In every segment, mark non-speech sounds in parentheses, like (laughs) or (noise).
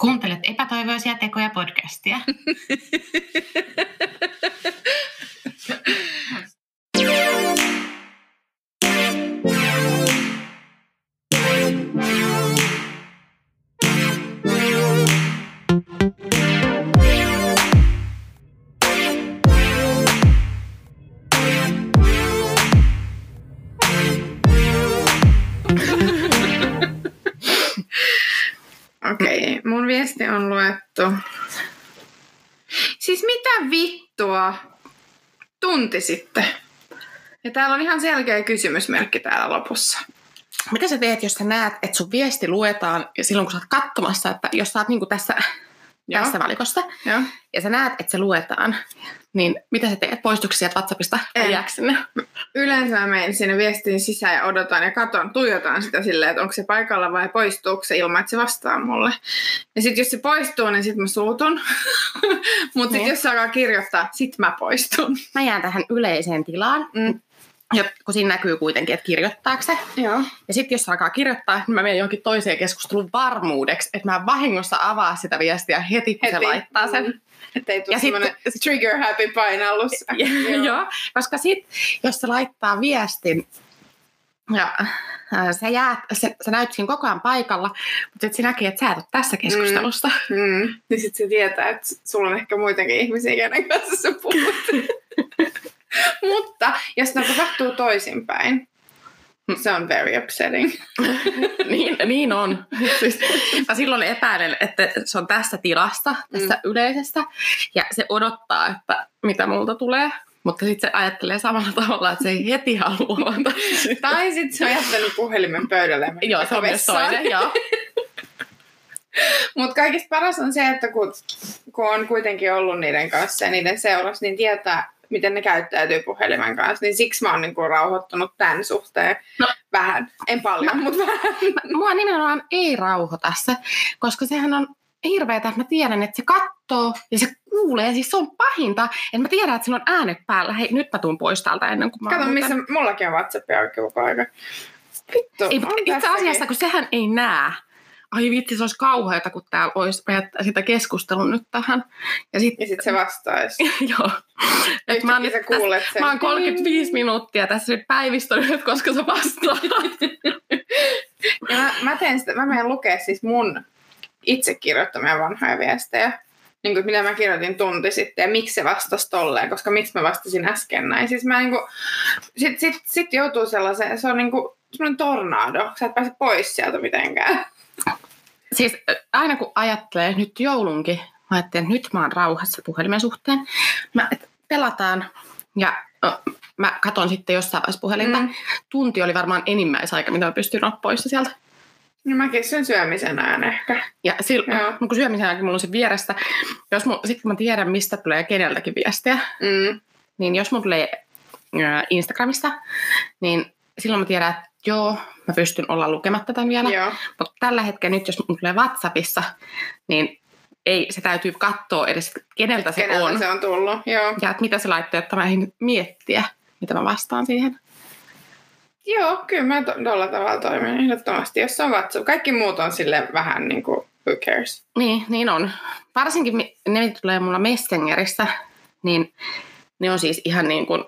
Kuuntelet epätoivoisia tekoja podcastia. (laughs) viesti on luettu. Siis mitä vittua? Tunti sitten. Ja täällä on ihan selkeä kysymysmerkki täällä lopussa. Mitä sä teet, jos sä näet, että sun viesti luetaan ja silloin kun sä oot katsomassa, että jos sä oot niinku tässä, Joo. tässä valikossa Joo. ja sä näet, että se luetaan, niin mitä sä teet? Poistuuko sieltä WhatsAppista vai jääkö sinne? Yleensä mä menen sinne viestiin sisään ja odotan ja katon, tuijotan sitä silleen, että onko se paikalla vai poistuuko se ilman, että se vastaa mulle. Ja sitten jos se poistuu, niin sitten mä suutun. (laughs) Mutta sitten Niin. jos se alkaa kirjoittaa, sit mä poistun. Mä jään tähän yleiseen tilaan, Mm. Ja kun siinä näkyy kuitenkin, että kirjoittaako se. Joo. Ja sitten jos se alkaa kirjoittaa, niin mä menen johonkin toiseen keskusteluun varmuudeksi, että mä vahingossa avaa sitä viestiä heti, kun Heti. se laittaa sen. Mm. Että ei tule Ja semmoinen trigger happy painallus. (laughs) Joo. Joo, koska sit, jos se laittaa viestin ja ää, sä, jäät, sä, sä näyt siinä koko ajan paikalla, mutta sitten se näkee, että sä et ole tässä keskustelussa. Mm. Mm. Niin sit se tietää, että sulla on ehkä muitakin ihmisiä, kenen kanssa sä puhut. (laughs) (laughs) Mutta jos tämä tapahtuu toisinpäin, se on very upsetting. (laughs) niin, niin on. Siis, mä silloin epäilen, että se on tässä tilassa, tässä mm. yleisessä, ja se odottaa, että mitä multa tulee. Mutta sitten se ajattelee samalla tavalla, että se ei heti halua. Tai sitten se on jättänyt puhelimen pöydälle. Joo, se on myös toinen, joo. (laughs) Mutta kaikista paras on se, että kun, kun on kuitenkin ollut niiden kanssa ja niiden seurassa, niin tietää, miten ne käyttäytyy puhelimen kanssa. Niin siksi mä oon niinku rauhoittunut tämän suhteen No. vähän. En paljon, Mä- mutta vähän. Mua nimenomaan ei rauhoita se, koska sehän on hirveetä, että mä tiedän, että se katsoo ja se kuulee. Siis se on pahinta, että mä tiedän, että sillä on äänet päällä. Hei, nyt mä tuun pois täältä ennen kuin mä Kato, missä mullakin on WhatsApp auki koko aika. Vittu, Ei, itse asiassa, kun sehän ei näe. Ai vitsi, se olisi kauheata, kun täällä olisi mä jättää sitä keskustelun nyt tähän. Ja sit, sitten se vastaisi. (laughs) joo. Et mä, nyt sä kuulet sen. mä oon 35 minuuttia tässä nyt päivistänyt, koska se vastaa. Ja mä, mä, teen sitä, mä menen lukea siis mun itse kirjoittamia vanhoja viestejä. Niin kuin, mitä mä kirjoitin tunti sitten ja miksi se vastasi tolleen, koska miksi mä vastasin äsken näin. Siis mä niinku, sit, sit, sit joutuu sellaiseen, se on niinku semmoinen tornado, sä et pääse pois sieltä mitenkään. Siis aina kun ajattelee nyt joulunkin, mä ajattelen, että nyt mä oon rauhassa puhelimen suhteen. Mä, et pelataan ja mä katon sitten jossain vaiheessa puhelinta. Mm. Tunti oli varmaan enimmäisaika, mitä mä pystyin olla poissa sieltä. No mäkin sen syömisen ajan ehkä. Ja sil, Joo. no kun syömisen jälkeen mulla on se vierestä, jos mun, sit kun mä tiedän, mistä tulee keneltäkin viestiä, Mm. niin jos mun tulee Instagramista, niin silloin mä tiedän, että joo, mä pystyn olla lukematta tämän vielä. Joo. Mutta tällä hetkellä nyt, jos mun tulee WhatsAppissa, niin ei, se täytyy katsoa edes, keneltä se Keneltä on. se on tullut, joo. Ja että mitä se laittaa, että mä ehdin miettiä, mitä mä vastaan siihen. Joo, kyllä mä to- tuolla tavalla toimin ehdottomasti, jos se on WhatsApp. Kaikki muut on sille vähän niin kuin, who cares. Niin, niin on. Varsinkin ne, mitä tulee mulla Messengerissä, niin ne on siis ihan niin kuin...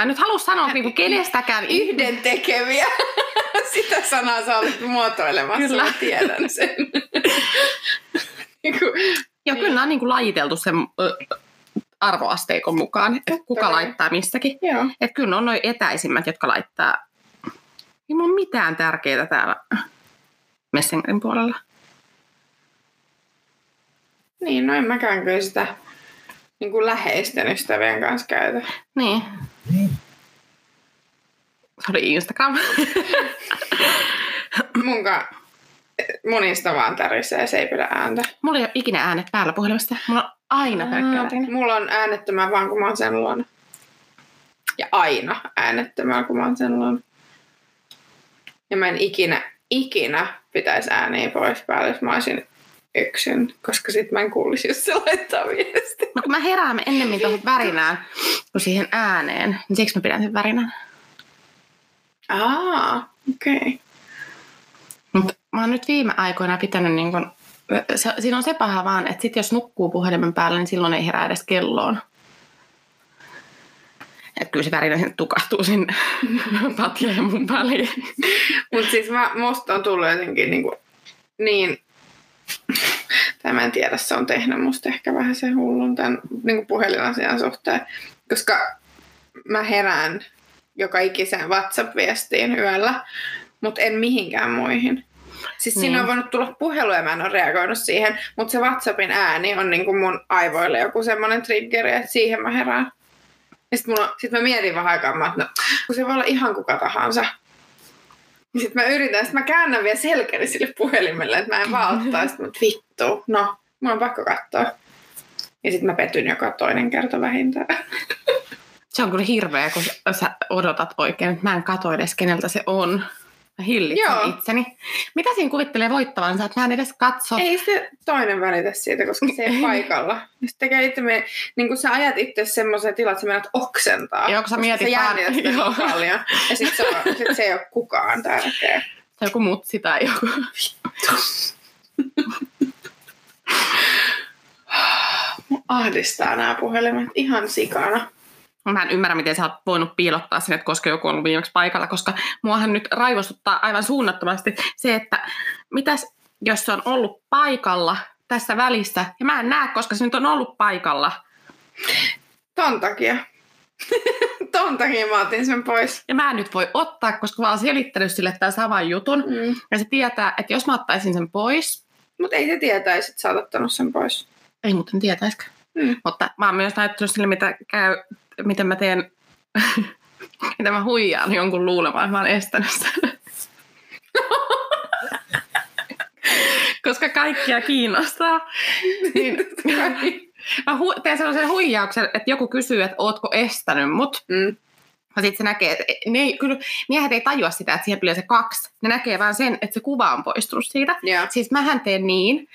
Mä en nyt halua sanoa niin kuin kenestäkään. Yhden tekeviä. (laughs) Sitä sanaa sä olet muotoilemassa, Kyllä. mä tiedän sen. (laughs) Niinku, Joo, kyllä nämä on niin kuin lajiteltu sen arvoasteikon mukaan, että kuka laittaa mistäkin. Joo. Että kyllä ne on noin etäisimmät, jotka laittaa... Ei mulla mitään tärkeää täällä Messengerin puolella. Niin, no en mäkään kyllä sitä niin kuin läheisten ystävien kanssa käytä. Niin. Se oli Instagram. (laughs) Munka, munista vaan tärisee, se ei pidä ääntä. Mulla ei ole ikinä äänet päällä puhelimesta. Mulla on aina pelkkä. Mulla on äänettömän vaan, kun mä oon sen luona. Ja aina äänettömän, kun mä oon sen luona. Ja mä en ikinä, ikinä pitäisi ääniä pois päälle, jos mä olisin yksin, koska sit mä en kuulisi, jos se laittaa viesti. No kun mä herään ennemmin tuohon värinään kuin siihen ääneen, niin siksi mä pidän sen värinän. Aa, okei. Okay. Mutta mä oon nyt viime aikoina pitänyt niin kun, se, siinä on se paha vaan, että sit jos nukkuu puhelimen päällä, niin silloin ei herää edes kelloon. Että kyllä se värinä tukahtuu sinne (laughs) patja ja mun väliin. Mutta siis mä, musta on tullut jotenkin niinku, niin, tai mä en tiedä, se on tehnyt musta ehkä vähän se hullun tämän niin puhelinasian suhteen, koska mä herään joka ikiseen WhatsApp-viestiin yöllä, mutta en mihinkään muihin. Siis niin. siinä on voinut tulla puhelu ja mä en ole reagoinut siihen, mutta se WhatsAppin ääni on niin kuin mun aivoille joku semmoinen triggeri, että siihen mä herään. Ja sitten sit mä mietin vähän aikaa, että no, kun se voi olla ihan kuka tahansa. Ja sitten mä yritän, sitten mä käännän vielä selkäni sille puhelimelle, että mä en vaan ottaa, sitten mä vittu, no, mä on pakko katsoa. Ja sitten mä petyn joka toinen kerta vähintään. Se on kyllä hirveä, kun sä odotat oikein, että mä en katso edes keneltä se on. Hillitsen Joo. itseni. Mitä siinä kuvittelee voittavansa, että mä en edes katso? Ei se toinen välitä siitä, koska se ei paikalla. Sitten tekee itse me, niin kun sä ajat itse semmoisen tilan, että sä menet oksentaa. Joo, kun sä mietit sä vaan. (laughs) Joo. paljon. Ja sit se, on, sit se ei ole kukaan tärkeä. Se joku mutsi tai joku. ahdistaa nämä puhelimet ihan sikana. Mä en ymmärrä, miten sä oot voinut piilottaa sen, että koska joku on ollut viimeksi paikalla, koska muahan nyt raivostuttaa aivan suunnattomasti se, että mitäs jos se on ollut paikalla tässä välissä, ja mä en näe, koska se nyt on ollut paikalla. Ton takia. (laughs) Ton takia mä otin sen pois. Ja mä en nyt voi ottaa, koska mä oon selittänyt sille tämän saman jutun. Mm. Ja se tietää, että jos mä ottaisin sen pois... Mutta ei se tietäisi, että sä oot ottanut sen pois. Ei muuten tietäisikö. Mm. Mutta mä oon myös näyttänyt sille, mitä käy miten mä teen, (laughs) miten mä huijaan jonkun luulemaan, että mä oon estänyt sen. (laughs) Koska kaikkia kiinnostaa. Niin, (laughs) mä hu- teen sellaisen huijauksen, että joku kysyy, että ootko estänyt mut. Mm. Ja sitten se näkee, että ne ei, kyllä miehet ei tajua sitä, että siihen tulee se kaksi. Ne näkee vaan sen, että se kuva on poistunut siitä. Yeah. Siis mähän teen niin,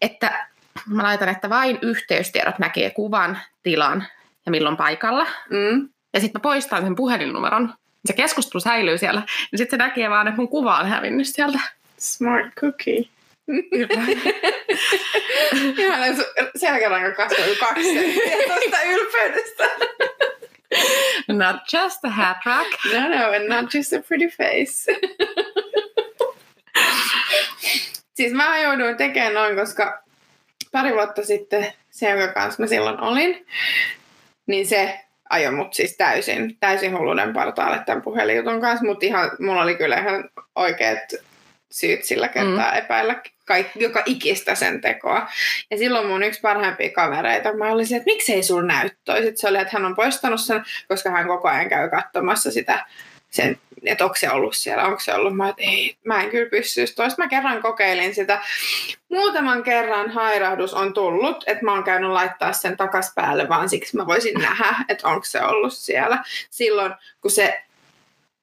että mä laitan, että vain yhteystiedot näkee kuvan, tilan ja milloin paikalla. Mm. Ja sitten mä poistan sen puhelinnumeron. Se keskustelu säilyy siellä. Ja sitten se näkee vaan, että mun kuva on hävinnyt sieltä. Smart cookie. Kyllä. (laughs) Ihan selkäranka kasvoi kaksi tuosta ylpeydestä. Not just a hat rack. No, no, and not just a pretty face. (laughs) siis mä jouduin tekemään noin, koska pari vuotta sitten se, jonka kanssa mä silloin olin, niin se ajoi mut siis täysin, täysin hulluuden partaalle tämän puhelinjutun kanssa, mutta ihan, mulla oli kyllä ihan oikeat syyt sillä kertaa mm. epäillä kaikki, joka ikistä sen tekoa. Ja silloin mun yksi parhaimpia kavereita, mä olisin, että miksei sulla näy toi. Sitten se oli, että hän on poistanut sen, koska hän koko ajan käy katsomassa sitä sen, että onko se ollut siellä, onko se ollut. Mä, että ei, mä en kyllä pystyisi toista. Mä kerran kokeilin sitä. Muutaman kerran hairahdus on tullut, että mä oon käynyt laittaa sen takas päälle, vaan siksi mä voisin (laughs) nähdä, että onko se ollut siellä. Silloin, kun se,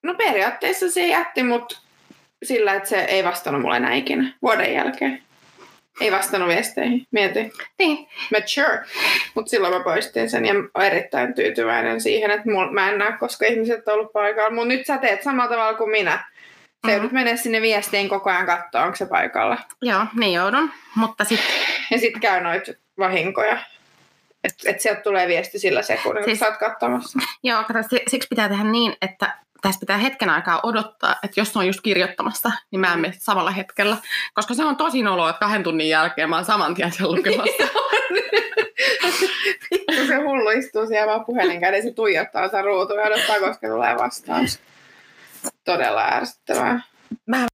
no periaatteessa se jätti mut sillä, että se ei vastannut mulle enää ikinä vuoden jälkeen. Ei vastannut viesteihin, mieti. Niin. Mature. Mutta silloin mä poistin sen ja olen erittäin tyytyväinen siihen, että mul, mä en näe, koska ihmiset on ollut paikalla. Mutta nyt sä teet samalla tavalla kuin minä. Sä mm-hmm. joudut mennä sinne viestiin koko ajan katsoa, onko se paikalla. Joo, niin joudun. Mutta sit... Ja sitten käy noita vahinkoja. Että et sieltä tulee viesti sillä sekunnilla, siis, kun sä oot katsomassa. Joo, kato, siksi pitää tehdä niin, että tässä pitää hetken aikaa odottaa, että jos on just kirjoittamassa, niin mä en mene samalla hetkellä. Koska se on tosi noloa, että kahden tunnin jälkeen mä oon saman tien sen lukemassa. Kun se hullu istuu siellä vaan puhelin kädessä tuijottaa sitä ruutua ja odottaa, koska tulee vastaus. Todella ärsyttävää. Mä